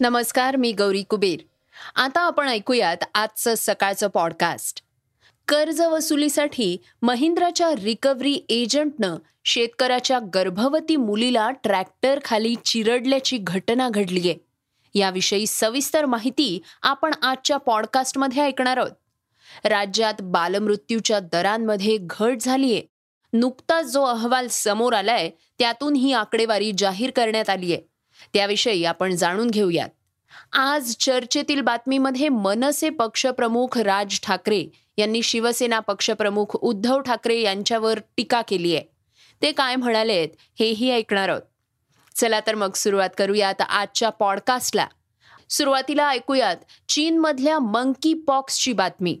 नमस्कार मी गौरी कुबेर. आता आपण ऐकूयात आजचं सकाळचं पॉडकास्ट कर्ज वसुलीसाठी महिंद्राच्या रिकव्हरी एजंटनं शेतकऱ्याच्या गर्भवती मुलीला ट्रॅक्टर खाली चिरडल्याची घटना घडलीय याविषयी सविस्तर माहिती आपण आजच्या पॉडकास्टमध्ये ऐकणार आहोत. राज्यात बालमृत्यूच्या दरांमध्ये घट झालीय. नुकताच जो अहवाल समोर आलाय त्यातून ही आकडेवारी जाहीर करण्यात आली आहे त्याविषयी आपण जाणून घेऊयात. आज चर्चेतील बातमीमध्ये मनसे पक्षप्रमुख राज ठाकरे यांनी शिवसेना पक्षप्रमुख उद्धव ठाकरे यांच्यावर टीका केली आहे. ते काय म्हणालेत हेही ऐकणार आहोत. चला तर मग सुरुवात करूयात आजच्या पॉडकास्टला सुरुवातीला ऐकूयात चीनमधल्या मंकी पॉक्सची बातमी.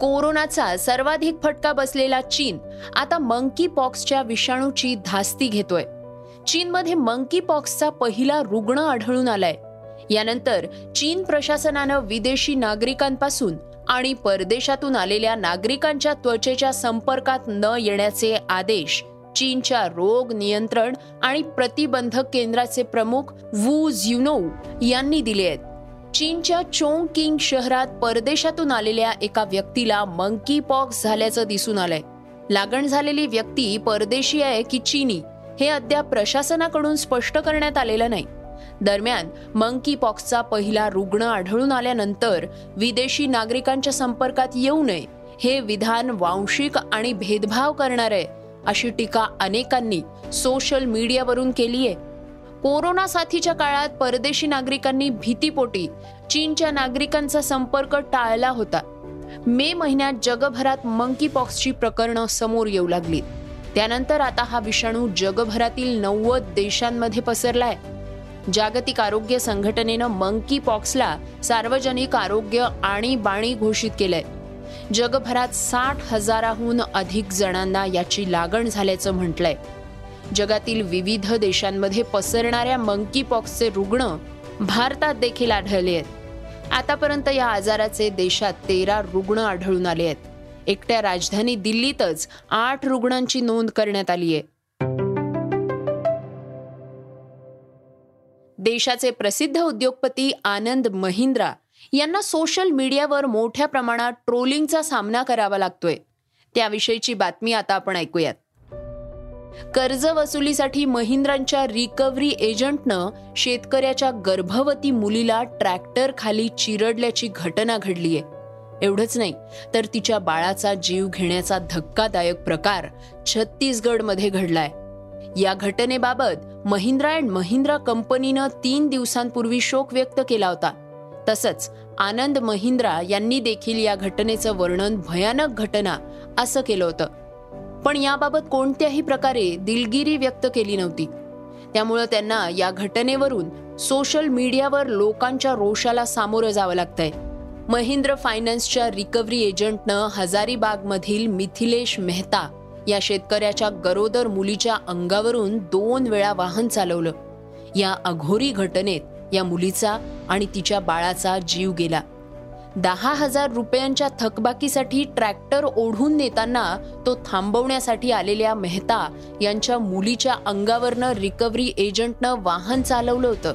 कोरोनाचा सर्वाधिक फटका बसलेला चीन आता मंकी पॉक्सच्या विषाणूची धास्ती घेतोय. चीनमध्ये मंकी पॉक्सचा पहिला रुग्ण आढळून आलाय. यानंतर चीन प्रशासनानं विदेशी नागरिकांपासून आणि परदेशातून आलेल्या नागरिकांच्या त्वचेच्या संपर्कात न येण्याचे आदेश चीनच्या रोग नियंत्रण आणि प्रतिबंधक केंद्राचे प्रमुख वू झ्युनो यांनी दिले आहेत. चीनच्या चोंग किंग शहरात परदेशातून आलेल्या एका व्यक्तीला मंकी पॉक्स झाल्याचं दिसून आलंय. लागण झालेली व्यक्ती परदेशी आहे की चीनी? हे अद्याप प्रशासनाकडून स्पष्ट करण्यात आलेलं नाही. दरम्यान मंकी पॉक्सचा पहिला रुग्ण आढळून आल्यानंतर विदेशी नागरिकांच्या संपर्कात येऊ नये हे विधान वांशिक आणि भेदभाव करणार आहे अशी टीका अनेकांनी सोशल मीडियावरून केली आहे. कोरोना साथीच्या काळात परदेशी नागरिकांनी भीतीपोटी चीनच्या नागरिकांचा संपर्क टाळला होता. मे महिन्यात जगभरात मंकी पॉक्सची प्रकरणं समोर येऊ लागली त्यानंतर आता हा विषाणू जगभरातील नव्वद देशांमध्ये पसरलाय. जागतिक आरोग्य संघटनेनं मंकी पॉक्सला सार्वजनिक आरोग्य आणि बाणी घोषित केलंय. जगभरात साठ हजाराहून अधिक जणांना याची लागण झाल्याचं म्हटलंय. जगातील विविध देशांमध्ये पसरणाऱ्या मंकी पॉक्सचे रुग्ण भारतात देखील आढळले आहेत. आतापर्यंत या आजाराचे देशात तेरा रुग्ण आढळून आले आहेत. एकट्या राजधानी दिल्लीतच आठ रुग्णांची नोंद करण्यात आली आहे. देशाचे प्रसिद्ध उद्योगपती आनंद महिंद्रा यांना सोशल मीडियावर मोठ्या प्रमाणात ट्रोलिंगचा सामना करावा लागतोय. त्याविषयीची बातमी आता आपण ऐकूयात. कर्ज वसुलीसाठी महिंद्रांच्या रिकव्हरी एजंटनं शेतकऱ्याच्या गर्भवती मुलीला ट्रॅक्टर खाली चिरडल्याची घटना घडलीय. एवढंच नाही तर तिच्या बाळाचा जीव घेण्याचा धक्कादायक प्रकार छत्तीसगडमध्ये घडलाय. या घटनेबाबत महिंद्रा अँड महिंद्रा कंपनीनं तीन दिवसांपूर्वी शोक व्यक्त केला होता. तसंच आनंद महिंद्रा यांनी देखील या घटनेचं वर्णन भयानक घटना असं केलं होतं. पण याबाबत कोणत्याही प्रकारे दिलगिरी व्यक्त केली नव्हती. त्यामुळं त्यांना या घटनेवरून सोशल मीडियावर लोकांच्या रोषाला सामोरं जावं लागतंय. महिंद्र फायनान्सच्या रिकव्हरी एजंटनं हजारीबागमधील मिथिलेश मेहता या शेतकऱ्याच्या गरोदर मुलीच्या अंगावरून दोन वेळा वाहन चालवलं. या अघोरी घटनेत या मुलीचा आणि तिच्या बाळाचा जीव गेला. दहा हजार रुपयांच्या थकबाकीसाठी ट्रॅक्टर ओढून नेताना तो थांबवण्यासाठी आलेल्या मेहता यांच्या मुलीच्या अंगावरनं रिकव्हरी एजंटनं वाहन चालवलं होतं.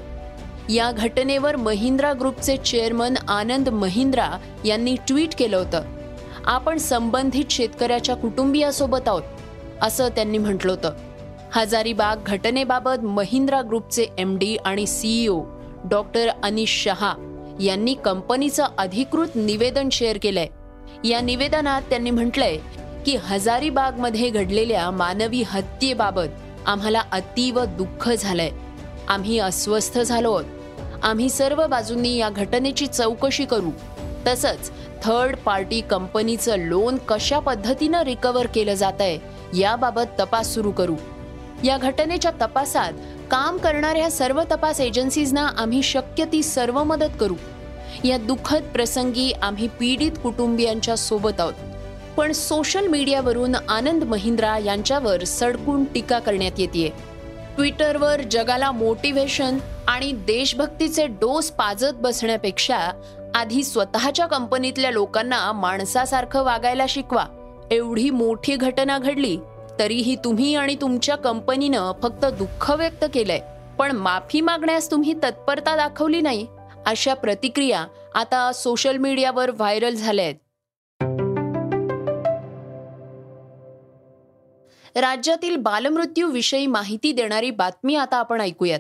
या घटनेवर महिंद्रा ग्रुपचे चेअरमन आनंद महिंद्रा यांनी ट्विट केलं होतं. आपण संबंधित शेतकऱ्याच्या कुटुंबियासोबत आहोत असं त्यांनी म्हटलं होतं. हजारीबाग घटनेबाबत महिंद्रा ग्रुपचे एम डी आणि सीईओ डॉक्टर अनिश शहा यांनी कंपनीचं अधिकृत निवेदन शेअर केलंय. या निवेदनात त्यांनी म्हटलंय की हजारीबागमध्ये घडलेल्या मानवी हत्येबाबत आम्हाला अतीव दुःख झालंय. आम्ही अस्वस्थ झालो आहोत. आम्ही सर्व बाजूंनी या घटनेची चौकशी करू. तसंच थर्ड पार्टी कंपनीचं लोन कशा पद्धतीनं रिकव्हर केलं जात आहे याबाबत तपास सुरू करू. या घटनेच्या तपासात काम करणाऱ्या सर्व तपास एजन्सीजना आम्ही शक्य ती सर्व मदत करू. या दुःखद प्रसंगी आम्ही पीडित कुटुंबियांच्या सोबत आहोत. पण सोशल मीडियावरून आनंद महिंद्रा यांच्यावर सडकून टीका करण्यात येते ट्विटरवर जगाला मोटिवेशन आणि देशभक्तीचे डोस पाजत बसण्यापेक्षा आधी स्वतःच्या कंपनीतल्या लोकांना माणसासारखं वागायला शिकवा. एवढी मोठी घटना घडली तरीही तुम्ही आणि तुमच्या कंपनीनं फक्त दुःख व्यक्त केलंय. पण माफी मागण्यास तुम्ही तत्परता दाखवली नाही अशा प्रतिक्रिया आता सोशल मीडियावर व्हायरल झाल्या आहेत राज्यातील बालमृत्यू विषयी माहिती देणारी बातमी आता आपण ऐकूयात.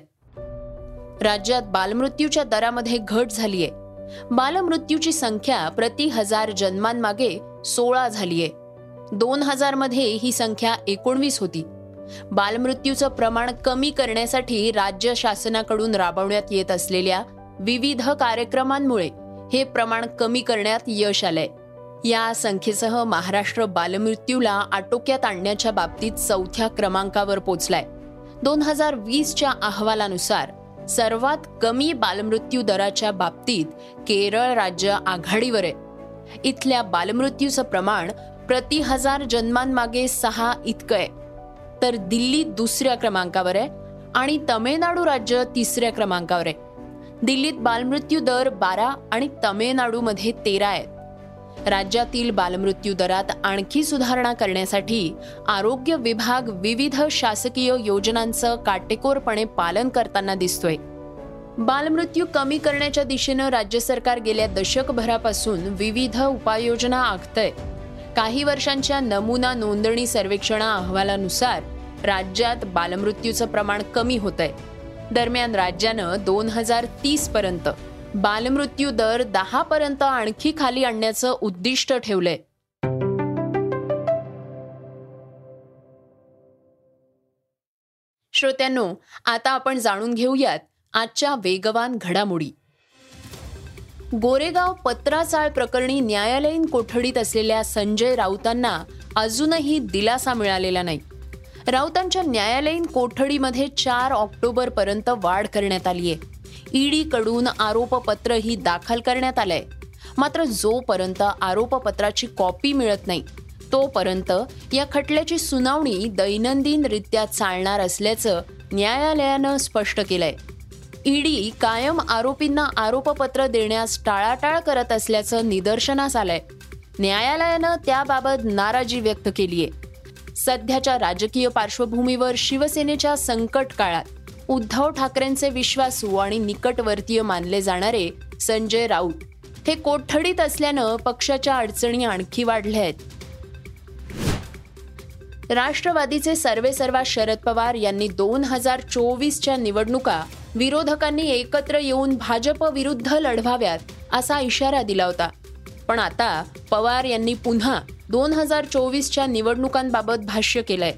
राज्यात बालमृत्यूच्या दरामध्ये घट झालीय. बालमृत्यूची संख्या प्रति हजार जन्मांमागे सोळा झालीय. दोन हजारमध्ये ही संख्या एकोणवीस होती. बालमृत्यूचं प्रमाण कमी करण्यासाठी राज्य शासनाकडून राबवण्यात येत असलेल्या विविध कार्यक्रमांमुळे हे प्रमाण कमी करण्यात यश आलंय. या संख्येसह महाराष्ट्र बालमृत्यूला आटोक्यात आणण्याच्या बाबतीत चौथ्या क्रमांकावर पोचलाय. दोन हजार वीसच्या अहवालानुसार सर्वात कमी बालमृत्यू दराच्या बाबतीत केरळ राज्य आघाडीवर आहे. इथल्या बालमृत्यूचं प्रमाण प्रति हजार जन्मांमागे सहा इतकं आहे. तर दिल्ली दुसऱ्या क्रमांकावर आहे आणि तमिळनाडू राज्य तिसऱ्या क्रमांकावर आहे. दिल्लीत बालमृत्यू दर बारा आणि तमिळनाडूमध्ये तेरा आहेत. राज्यातील बालमृत्यू दरात आणखी सुधारणा करण्यासाठी आरोग्य विभाग विविध शासकीय योजनांचं काटेकोरपणे पालन करताना दिसतोय. बालमृत्यू कमी करण्याच्या दिशेनं राज्य सरकार गेल्या दशकभरापासून विविध उपाययोजना आखतंय. काही वर्षांच्या नमुना नोंदणी सर्वेक्षणा अहवालानुसार राज्यात बालमृत्यूचं प्रमाण कमी होत आहे दरम्यान राज्यानं दोन हजार तीस पर्यंत बालमृत्यू दर दहा पर्यंत आणखी खाली आणण्याचं उद्दिष्ट ठेवलंय. श्रोत्यांनो आता आपण जाणून घेऊयात आजच्या वेगवान घडामोडी. गोरेगाव पत्राचाळ प्रकरणी न्यायालयीन कोठडीत असलेल्या संजय राऊतांना अजूनही दिलासा मिळालेला नाही. राऊतांच्या न्यायालयीन कोठडीमध्ये चार ऑक्टोबर पर्यंत वाढ करण्यात आली आहे ईडीकडून आरोपपत्रही दाखल करण्यात आलंय. मात्र जोपर्यंत आरोपपत्राची कॉपी मिळत नाही तोपर्यंत या खटल्याची सुनावणी दैनंदिनरित्या चालणार असल्याचं न्यायालयानं स्पष्ट केलंय. ईडी कायम आरोपींना आरोपपत्र देण्यास टाळाटाळ करत असल्याचं निदर्शनास आलंय. न्यायालयानं त्याबाबत नाराजी व्यक्त केलीय. सध्याच्या राजकीय पार्श्वभूमीवर शिवसेनेच्या संकट काळात उद्धव ठाकरेंचे विश्वासू आणि निकटवर्तीय मानले जाणारे संजय राऊत. हे कोठडीत असल्यानं पक्षाच्या अडचणी आणखी वाढल्या आहेत. राष्ट्रवादीचे सर्वेसर्वा शरद पवार यांनी दोन हजार चोवीसच्या निवडणुका विरोधकांनी एकत्र येऊन भाजप विरुद्ध लढवाव्यात असा इशारा दिला होता. पण आता पवार यांनी पुन्हा दोन हजार चोवीसच्या निवडणुकांबाबत भाष्य केलंय.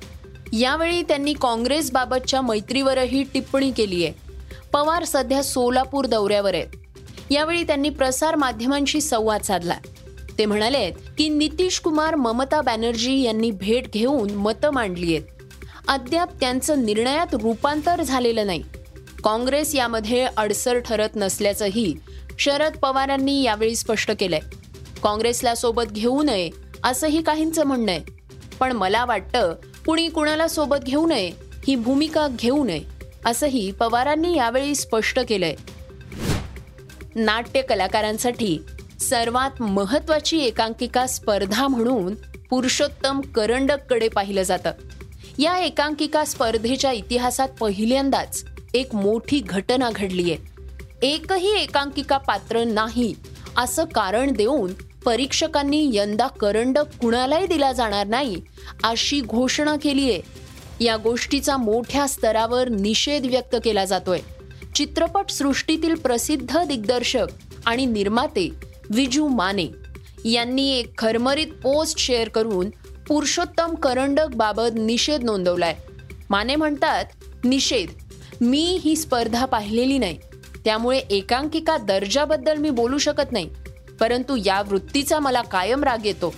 यावेळी त्यांनी काँग्रेसबाबतच्या मैत्रीवरही टिप्पणी केली आहे. पवार सध्या सोलापूर दौऱ्यावर आहेत. यावेळी त्यांनी प्रसार माध्यमांशी संवाद साधला. ते म्हणाले की नितीश कुमार ममता बॅनर्जी यांनी भेट घेऊन मतं मांडली आहेत. अद्याप त्यांचं निर्णयात रूपांतर झालेलं नाही. काँग्रेस यामध्ये अडसर ठरत नसल्याचंही शरद पवारांनी यावेळी स्पष्ट केलंय. काँग्रेसला सोबत घेऊ नये असंही काहींचं म्हणणं आहे. पण मला वाटतं कुणी कुणाला सोबत घेऊ नये ही भूमिका घेऊ नये असंही पवारांनी यावेळी स्पष्ट केलंय. नाट्य कलाकारांसाठी सर्वात महत्वाची एकांकिका स्पर्धा म्हणून पुरुषोत्तम करंडककडे पाहिलं जातं. या एकांकिका स्पर्धेच्या इतिहासात पहिल्यांदाच एक मोठी घटना घडलीय. एकही एकांकिका पात्र नाही असं कारण देऊन परीक्षकांनी यंदा करंडक कुणालाही दिला जाणार नाही अशी घोषणा केली आहे या गोष्टीचा मोठ्या स्तरावर निषेध व्यक्त केला जातोय. चित्रपट सृष्टीतील प्रसिद्ध दिग्दर्शक आणि निर्माते विजू माने यांनी एक खरमरीत पोस्ट शेअर करून पुरुषोत्तम करंडक बाबत निषेध नोंदवलाय. माने म्हणतात निषेध मी ही स्पर्धा पाहिलेली नाही. त्यामुळे एकांकिका दर्जाबद्दल मी बोलू शकत नाही. परंतु या वृत्तीचा मला कायम राग येतो.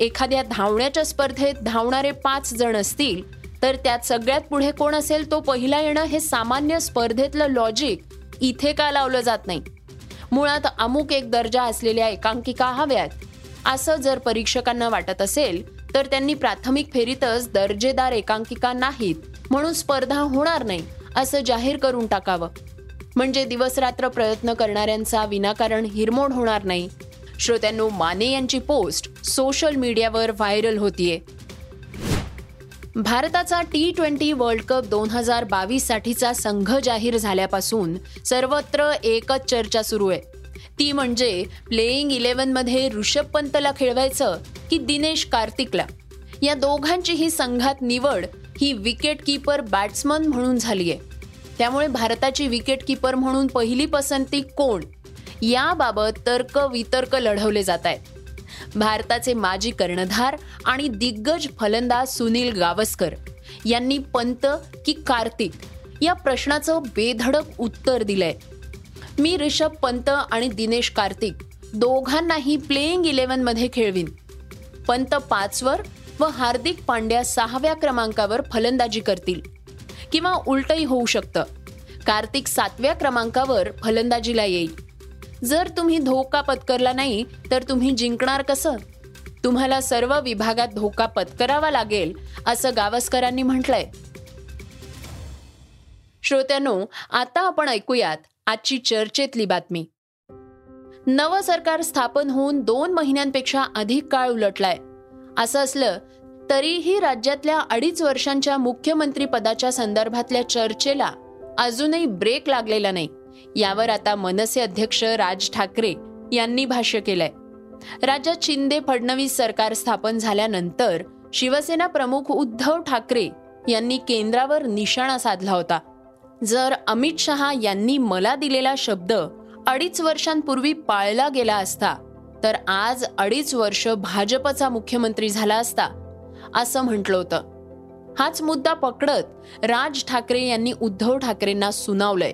एखाद्या धावण्याच्या स्पर्धेत धावणारे पाच जण असतील तर त्यात सगळ्यात पुढे कोण असेल तो पहिला येणं हे सामान्य स्पर्धेतलं लॉजिक इथे का लावलं जात नाही. मुळात अमुक एक दर्जा असलेल्या एकांकिका हव्यात. असं जर परीक्षकांना वाटत असेल तर त्यांनी प्राथमिक फेरीतच दर्जेदार एकांकिका नाहीत म्हणून स्पर्धा होणार नाही असं जाहीर करून टाकावं. म्हणजे दिवसरात्र प्रयत्न करणाऱ्यांचा विनाकारण हिरमोड होणार नाही. श्रोत्यांनो माने यांची पोस्ट सोशल मीडियावर व्हायरल होतीये. भारताचा टी ट्वेंटी वर्ल्ड कप दोन हजार बावीस साठीचा संघ जाहीर झाल्यापासून सर्वत्र एकच चर्चा सुरू आहे. ती म्हणजे प्लेईंग इलेव्हनमध्ये ऋषभ पंतला खेळवायचं की दिनेश कार्तिकला? या दोघांचीही संघात निवड ही विकेटकीपर बॅट्समन म्हणून झाली आहे त्यामुळे भारताची विकेटकीपर म्हणून पहिली पसंती कोण? याबाबत तर्क वितर्क लढवले जात आहेत. भारताचे माजी कर्णधार आणि दिग्गज फलंदाज सुनील गावस्कर यांनी पंत की कार्तिक या प्रश्नाचं बेधडक उत्तर दिलंय. मी ऋषभ पंत आणि दिनेश कार्तिक दोघांनाही प्लेईंग इलेव्हनमध्ये खेळवीन. पंत पाचवर व हार्दिक पांड्या सहाव्या क्रमांकावर फलंदाजी करतील. किंवा उलटही होऊ शकतं. कार्तिक सातव्या क्रमांकावर फलंदाजीला येईल. जर तुम्ही धोका पत्करला नाही तर तुम्ही जिंकणार कसं? तुम्हाला सर्व विभागात धोका पत्करावा लागेल असं गावस्करांनी म्हटलंय. श्रोत्यानो आता आपण ऐकूयात आजची चर्चेतली बातमी. नवं सरकार स्थापन होऊन दोन महिन्यांपेक्षा अधिक काळ उलटलाय. असं असलं तरीही राज्यातल्या अडीच वर्षांच्या मुख्यमंत्रीपदाच्या संदर्भातल्या चर्चेला अजूनही ब्रेक लागलेला नाही. यावर आता मनसे अध्यक्ष राज ठाकरे यांनी भाष्य केलंय. राज्यात शिंदे फडणवीस सरकार स्थापन झाल्यानंतर शिवसेना प्रमुख उद्धव ठाकरे यांनी केंद्रावर निशाणा साधला होता. जर अमित शहा यांनी मला दिलेला शब्द अडीच वर्षांपूर्वी पाळला गेला असता तर आज अडीच वर्ष भाजपचा मुख्यमंत्री झाला असता असं म्हटलं होतं. हाच मुद्दा पकडत राज ठाकरे यांनी उद्धव ठाकरेंना सुनावलंय.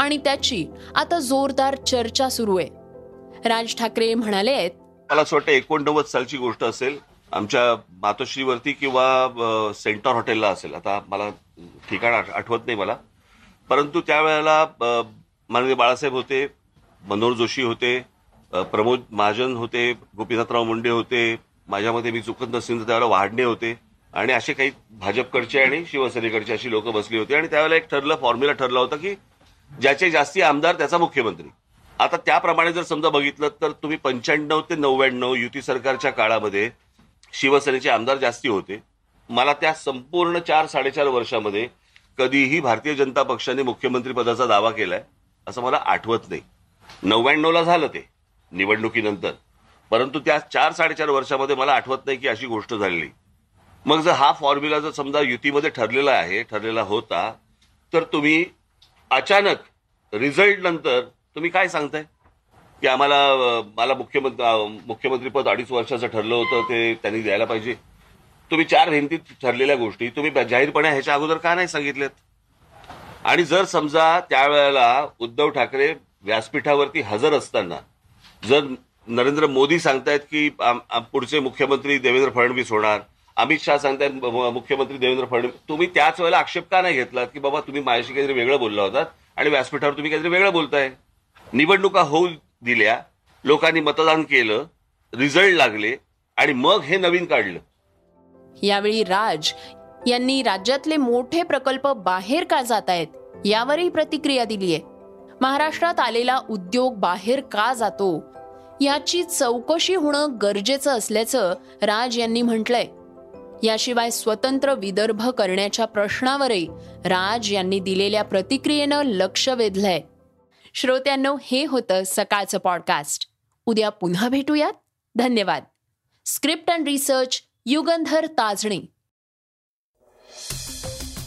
आणि त्याची आता जोरदार चर्चा सुरू आहे. राज ठाकरे म्हणाले आहेत मला असं वाटतं एकोणनव्वद सालची गोष्ट असेल आमच्या मातोश्रीवरती किंवा सेंटर हॉटेलला असेल. आता मला ठिकाण आठवत नाही मला. परंतु त्यावेळेला माननीय बाळासाहेब होते मनोहर जोशी होते प्रमोद महाजन होते गोपीनाथराव मुंडे होते माझ्यामध्ये मी चुकत नसेल तर त्यावेळेला वाढणे होते. आणि असे काही भाजपकडचे आणि शिवसेनेकडचे अशी लोक बसली होती. आणि त्यावेळेला एक ठरलं फॉर्म्युला ठरला होता की ज्याचे जास्ती आमदार त्याचा मुख्यमंत्री. आता त्याप्रमाणे जर समजा बघितलं तर तुम्ही पंच्याण्णव ते नव्याण्णव युती सरकारच्या काळामध्ये शिवसेनेचे आमदार जास्ती होते. मला त्या संपूर्ण चार साडेचार वर्षामध्ये कधीही भारतीय जनता पक्षाने मुख्यमंत्रीपदाचा दावा केलाय असं मला आठवत नाही. नव्याण्णवला झालं ते निवडणुकीनंतर. परंतु त्या चार साडेचार वर्षामध्ये मला आठवत नाही की अशी गोष्ट झालेली. मग जर हा फॉर्म्युला जर समजा युतीमध्ये ठरलेला आहे ठरलेला होता तर तुम्ही अचानक रिझल्ट नंतर तुम्ही काय सांगताय? की आम्हाला मला मुख्यमंत्री मुख्यमंत्रीपद अडीच वर्षाचं ठरलं होतं ते त्यांनी द्यायला पाहिजे. तुम्ही चार भिंतीत ठरलेल्या गोष्टी तुम्ही जाहीरपणे ह्याच्या अगोदर का नाही सांगितलेत? आणि जर समजा त्यावेळेला उद्धव ठाकरे व्यासपीठावरती हजर असताना जर नरेंद्र मोदी सांगतायत की पुढचे मुख्यमंत्री देवेंद्र फडणवीस होणार. अमित शहा सांगतायत मुख्यमंत्री देवेंद्र फडणवीस. तुम्ही त्याच वेळेला आक्षेप का नाही घेतलात की बाबा तुम्ही माझ्याशी काहीतरी वेगळं बोलला होतात आणि व्यासपीठावर तुम्ही काहीतरी वेगळं बोलताय? निवडणुका होऊ दिल्या लोकांनी मतदान केलं रिझल्ट लागले आणि मग हे नवीन काढलं. यावेळी राज यांनी राज्यातले मोठे प्रकल्प बाहेर का जात आहेत यावरही प्रतिक्रिया दिलीय. महाराष्ट्रात आलेला उद्योग बाहेर का जातो? याची चौकशी होणं गरजेचं असल्याचं राज यांनी म्हटलंय. याशिवाय स्वतंत्र विदर्भ करण्याच्या प्रश्नावरही राज यांनी दिलेल्या प्रतिक्रियेनं लक्ष वेधलंय. श्रोत्यांनो हे होतं सकाळचं पॉडकास्ट उद्या पुन्हा भेटूयात. धन्यवाद. Script and research Yugandhar Tajane.